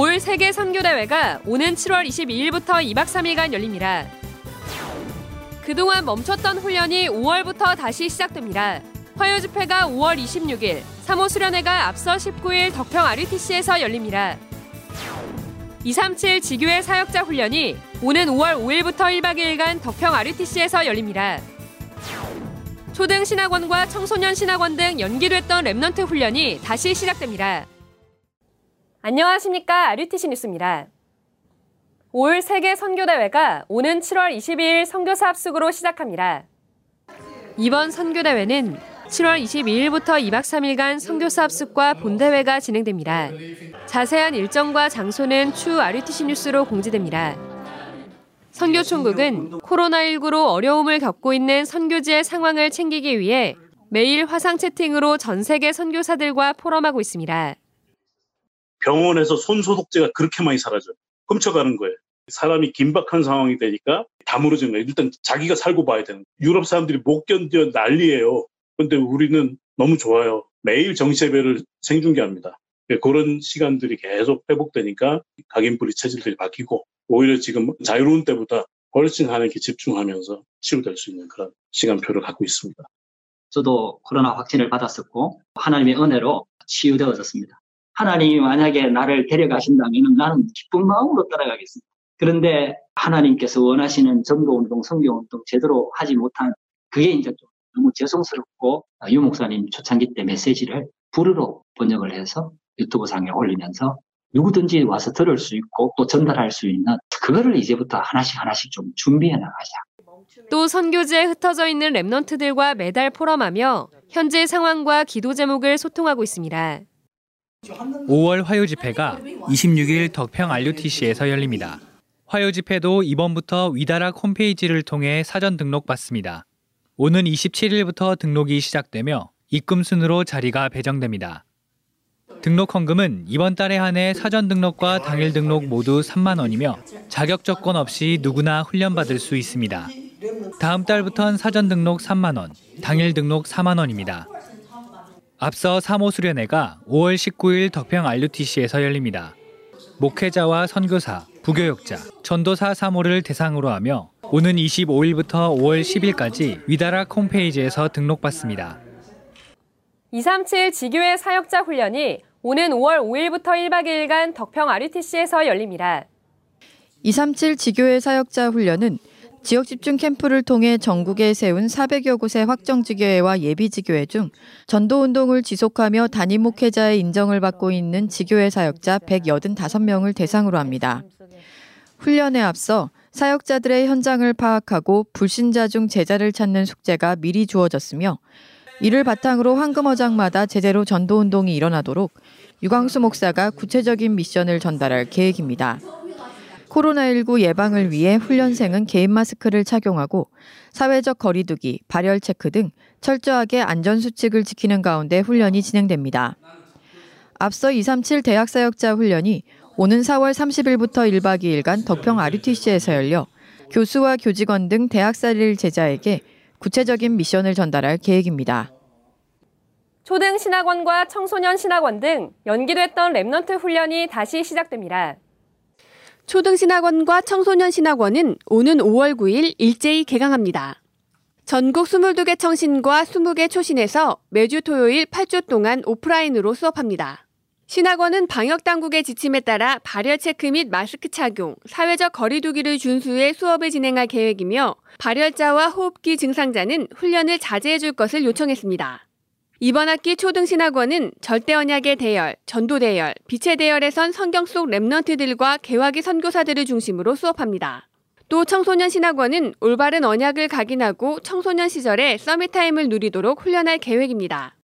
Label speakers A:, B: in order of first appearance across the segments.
A: 올 세계 선교대회가 오는 7월 22일부터 2박 3일간 열립니다. 그동안 멈췄던 훈련이 5월부터 다시 시작됩니다. 화요 집회가 5월 26일, 3호 수련회가 앞서 19일 덕평 RUTC에서 열립니다. 237 지교회 사역자 훈련이 오는 5월 5일부터 1박 2일간 덕평 RUTC에서 열립니다. 초등 신학원과 청소년 신학원 등 연기됐던 Remnant 훈련이 다시 시작됩니다. 안녕하십니까. RUTC 뉴스입니다. 올 세계 선교대회가 오는 7월 22일 선교사 합숙으로 시작합니다. 이번 선교대회는 7월 22일부터 2박 3일간 선교사 합숙과 본대회가 진행됩니다. 자세한 일정과 장소는 추후 RUTC 뉴스로 공지됩니다. 선교총국은 코로나19로 어려움을 겪고 있는 선교지의 상황을 챙기기 위해 매일 화상 채팅으로 전 세계 선교사들과 포럼하고 있습니다.
B: 병원에서 손 소독제가 그렇게 많이 사라져요. 훔쳐가는 거예요. 사람이 긴박한 상황이 되니까 다무너지는 거예요. 일단 자기가 살고 봐야 되는 거예요. 유럽 사람들이 못 견뎌 난리예요. 근데 우리는 너무 좋아요. 매일 정시예배를 생중계합니다. 그런 시간들이 계속 회복되니까 각인뿌리 체질들이 바뀌고 오히려 지금 자유로운 때보다 훨씬 하나님께 집중하면서 치유될 수 있는 그런 시간표를 갖고 있습니다.
C: 저도 코로나 확진을 받았었고 하나님의 은혜로 치유되어졌습니다. 하나님이 만약에 나를 데려가신다면 나는 기쁜 마음으로 따라가겠습니다. 그런데 하나님께서 원하시는 전도운동, 성경운동 제대로 하지 못한 그게 이제 좀 너무 죄송스럽고 유 목사님 초창기 때 메시지를 불어로 번역을 해서 유튜브 상에 올리면서 누구든지 와서 들을 수 있고 또 전달할 수 있는 그거를 이제부터 하나씩 하나씩 좀 준비해 나가자.
A: 또 선교지에 흩어져 있는 랩넌트들과 매달 포럼하며 현재 상황과 기도 제목을 소통하고 있습니다.
D: 5월 화요 집회가 26일 덕평 RUTC에서 열립니다. 화요 집회도 이번부터 위다락 홈페이지를 통해 사전 등록받습니다. 오는 27일부터 등록이 시작되며 입금 순으로 자리가 배정됩니다. 등록 헌금은 이번 달에 한해 사전 등록과 당일 등록 모두 3만 원이며 자격 조건 없이 누구나 훈련받을 수 있습니다. 다음 달부턴 사전 등록 3만 원, 당일 등록 4만 원입니다. 앞서 3호 수련회가 5월 19일 덕평 RUTC에서 열립니다. 목회자와 선교사, 부교역자, 전도사 3호를 대상으로 하며 오는 25일부터 5월 10일까지 위다락 홈페이지에서 등록받습니다.
A: 237 지교회 사역자 훈련이 오는 5월 5일부터 1박 2일간 덕평 RUTC에서 열립니다.
E: 237 지교회 사역자 훈련은 지역 집중 캠프를 통해 전국에 세운 400여 곳의 확정 지교회와 예비 지교회 중 전도 운동을 지속하며 담임 목회자의 인정을 받고 있는 지교회 사역자 185명을 대상으로 합니다. 훈련에 앞서 사역자들의 현장을 파악하고 불신자 중 제자를 찾는 숙제가 미리 주어졌으며 이를 바탕으로 황금어장마다 제대로 전도 운동이 일어나도록 유광수 목사가 구체적인 미션을 전달할 계획입니다. 코로나19 예방을 위해 훈련생은 개인 마스크를 착용하고 사회적 거리두기, 발열 체크 등 철저하게 안전수칙을 지키는 가운데 훈련이 진행됩니다. 앞서 237 대학사역자 훈련이 오는 4월 30일부터 1박 2일간 덕평 RUTC에서 열려 교수와 교직원 등 대학 살릴 제자에게 구체적인 미션을 전달할 계획입니다.
A: 초등 신학원과 청소년 신학원 등 연기됐던 Remnant 훈련이 다시 시작됩니다. 초등 신학원과 청소년 신학원은 오는 5월 9일 일제히 개강합니다. 전국 22개 청신과 20개 초신에서 매주 토요일 8주 동안 오프라인으로 수업합니다. 신학원은 방역당국의 지침에 따라 발열 체크 및 마스크 착용, 사회적 거리두기를 준수해 수업을 진행할 계획이며 발열자와 호흡기 증상자는 훈련을 자제해 줄 것을 요청했습니다. 이번 학기 초등신학원은 절대 언약의 대열, 전도 대열, 빛의 대열에선 성경 속 랩넌트들과 개화기 선교사들을 중심으로 수업합니다. 또 청소년 신학원은 올바른 언약을 각인하고 청소년 시절에 Summit Time을 누리도록 훈련할 계획입니다.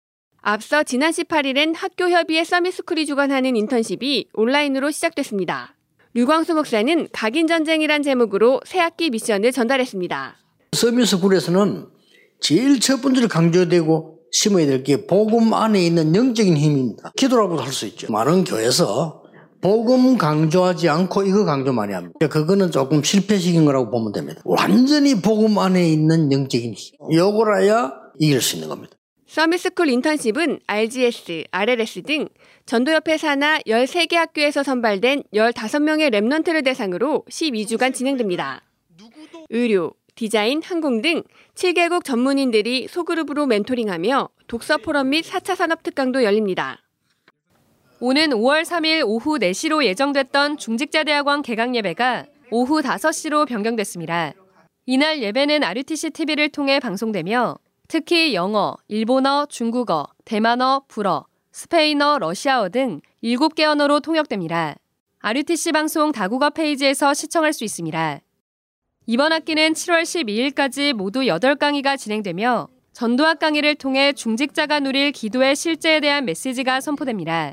A: 앞서 지난 18일엔 학교협의회 서밋스쿨이 주관하는 인턴십이 온라인으로 시작됐습니다. 류광수 목사는 각인전쟁이란 제목으로 새학기 미션을 전달했습니다.
F: 서밋스쿨에서는 제일 첫 번째로 강조되고 심어야 될 게 복음 안에 있는 영적인 힘입니다. 기도라고도 할 수 있죠. 많은 교회에서 복음 강조하지 않고 이거 강조 많이 합니다. 그거는 조금 실패식인 거라고 보면 됩니다. 완전히 복음 안에 있는 영적인 힘. 요거라야 이길 수 있는 겁니다.
A: Summit School 인턴십은 RGS, RLS 등 전도협회 산하 13개 학교에서 선발된 15명의 Remnant를 대상으로 12주간 진행됩니다. 의료, 디자인, 항공 등 7개국 전문인들이 소그룹으로 멘토링하며 독서 포럼 및 4차 산업 특강도 열립니다. 오는 5월 3일 오후 4시로 예정됐던 중직자대학원 개강 예배가 오후 5시로 변경됐습니다. 이날 예배는 RUTC TV를 통해 방송되며 특히 영어, 일본어, 중국어, 대만어, 불어, 스페인어, 러시아어 등 7개 언어로 통역됩니다. RUTC 방송 다국어 페이지에서 시청할 수 있습니다. 이번 학기는 7월 12일까지 모두 8강의가 진행되며 전도학 강의를 통해 중직자가 누릴 기도의 실제에 대한 메시지가 선포됩니다.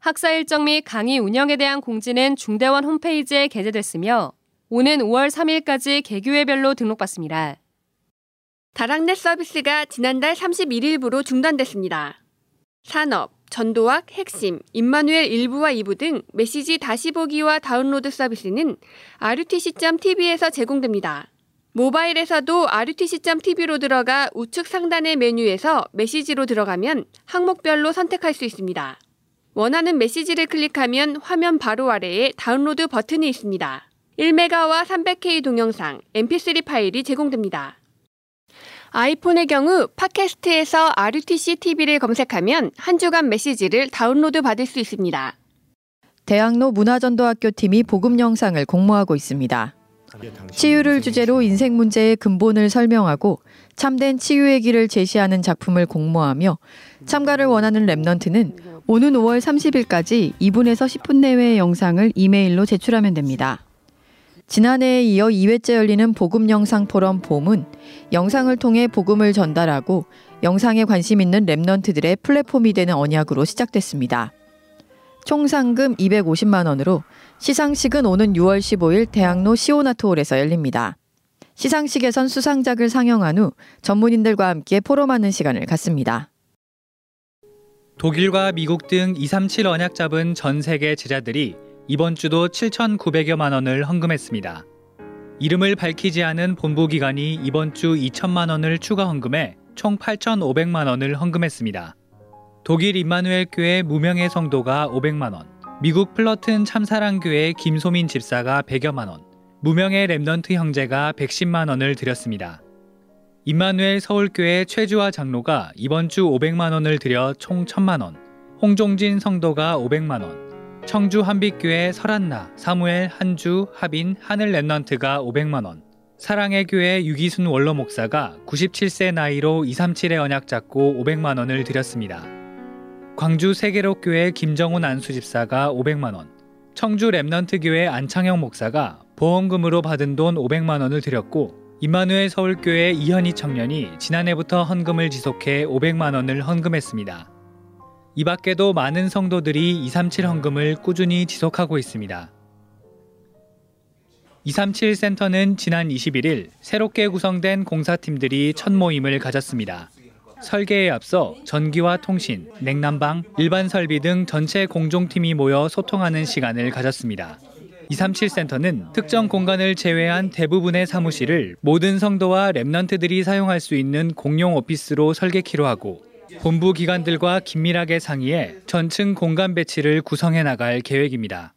A: 학사 일정 및 강의 운영에 대한 공지는 중대원 홈페이지에 게재됐으며 오는 5월 3일까지 개교회별로 등록받습니다. 다락넷 서비스가 지난달 31일부로 중단됐습니다. 산업, 전도학, 핵심, 임마누엘 1부와 2부 등 메시지 다시 보기와 다운로드 서비스는 rutc.tv에서 제공됩니다. 모바일에서도 rutc.tv로 들어가 우측 상단의 메뉴에서 메시지로 들어가면 항목별로 선택할 수 있습니다. 원하는 메시지를 클릭하면 화면 바로 아래에 다운로드 버튼이 있습니다. 1메가와 300K 동영상, mp3 파일이 제공됩니다. 아이폰의 경우 팟캐스트에서 RUTC TV를 검색하면 한 주간 메시지를 다운로드 받을 수 있습니다.
E: 대학로 문화전도학교 팀이 복음 영상을 공모하고 있습니다. 치유를 주제로 인생 문제의 근본을 설명하고 참된 치유의 길을 제시하는 작품을 공모하며 참가를 원하는 Remnant는 오는 5월 30일까지 2분에서 10분 내외의 영상을 이메일로 제출하면 됩니다. 지난해에 이어 2회째 열리는 복음 영상 포럼 봄은 영상을 통해 복음을 전달하고 영상에 관심 있는 Remnant들의 플랫폼이 되는 언약으로 시작됐습니다. 총 상금 250만 원으로 시상식은 오는 6월 15일 대학로 시오나트홀에서 열립니다. 시상식에선 수상작을 상영한 후 전문인들과 함께 포럼하는 시간을 갖습니다.
D: 독일과 미국 등 237 언약 잡은 전 세계 제자들이 이번 주도 7,900여만 원을 헌금했습니다. 이름을 밝히지 않은 본부 기관이 이번 주 2천만 원을 추가 헌금해 총 8,500만 원을 헌금했습니다. 독일 임마누엘 교회 무명의 성도가 500만 원, 미국 플러튼 참사랑 교회 김소민 집사가 100여만 원, 무명의 Remnant 형제가 110만 원을 드렸습니다. 임마누엘 서울교회 최주화 장로가 이번 주 500만 원을 들여 총 1000만 원, 홍종진 성도가 500만 원, 청주 한빛교회 설한나, 사무엘, 한주, 하빈, 하늘 Remnant가 500만 원, 사랑의 교회 유기순 원로 목사가 97세 나이로 237의 언약 잡고 500만 원을 드렸습니다. 광주 세계로 교회 김정훈 안수집사가 500만 원, 청주 렘넌트 교회 안창영 목사가 보험금으로 받은 돈 500만 원을 드렸고 임마누엘 서울교회 이현희 청년이 지난해부터 헌금을 지속해 500만 원을 헌금했습니다. 이 밖에도 많은 성도들이 237 헌금을 꾸준히 지속하고 있습니다. 237 센터는 지난 21일 새롭게 구성된 공사팀들이 첫 모임을 가졌습니다. 설계에 앞서 전기와 통신, 냉난방, 일반 설비 등 전체 공종팀이 모여 소통하는 시간을 가졌습니다. 237 센터는 특정 공간을 제외한 대부분의 사무실을 모든 성도와 Remnant들이 사용할 수 있는 공용 오피스로 설계키로 하고 본부 기관들과 긴밀하게 상의해 전층 공간 배치를 구성해 나갈 계획입니다.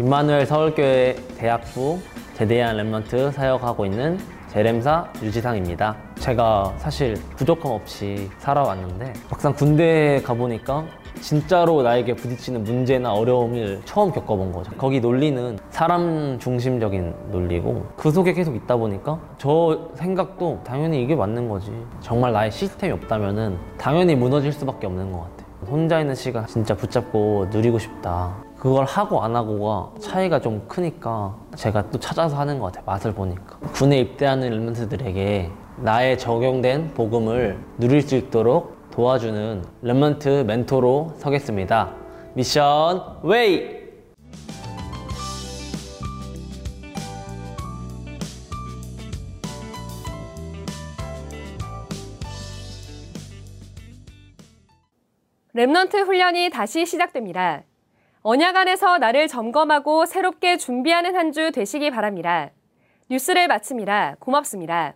G: 임마누엘 서울교회 대학부 제대한 Remnant 사역하고 있는 제렘사 유지상입니다. 제가 사실 부족함 없이 살아왔는데 막상 군대에 가보니까 진짜로 나에게 부딪히는 문제나 어려움을 처음 겪어본 거죠. 거기 논리는 사람 중심적인 논리고 그 속에 계속 있다 보니까 저 생각도 당연히 이게 맞는 거지. 정말 나의 시스템이 없다면 당연히 무너질 수밖에 없는 것 같아요. 혼자 있는 시간 진짜 붙잡고 누리고 싶다. 그걸 하고 안 하고가 차이가 좀 크니까 제가 또 찾아서 하는 것 같아요. 맛을 보니까. 군에 입대하는 Remnant들에게 나의 적용된 복음을 누릴 수 있도록 도와주는 Remnant 멘토로 서겠습니다.
A: Mission Way! Remnant 훈련이 다시 시작됩니다. 언약 안에서 나를 점검하고 새롭게 준비하는 한 주 되시기 바랍니다. 뉴스를 마칩니다. 고맙습니다.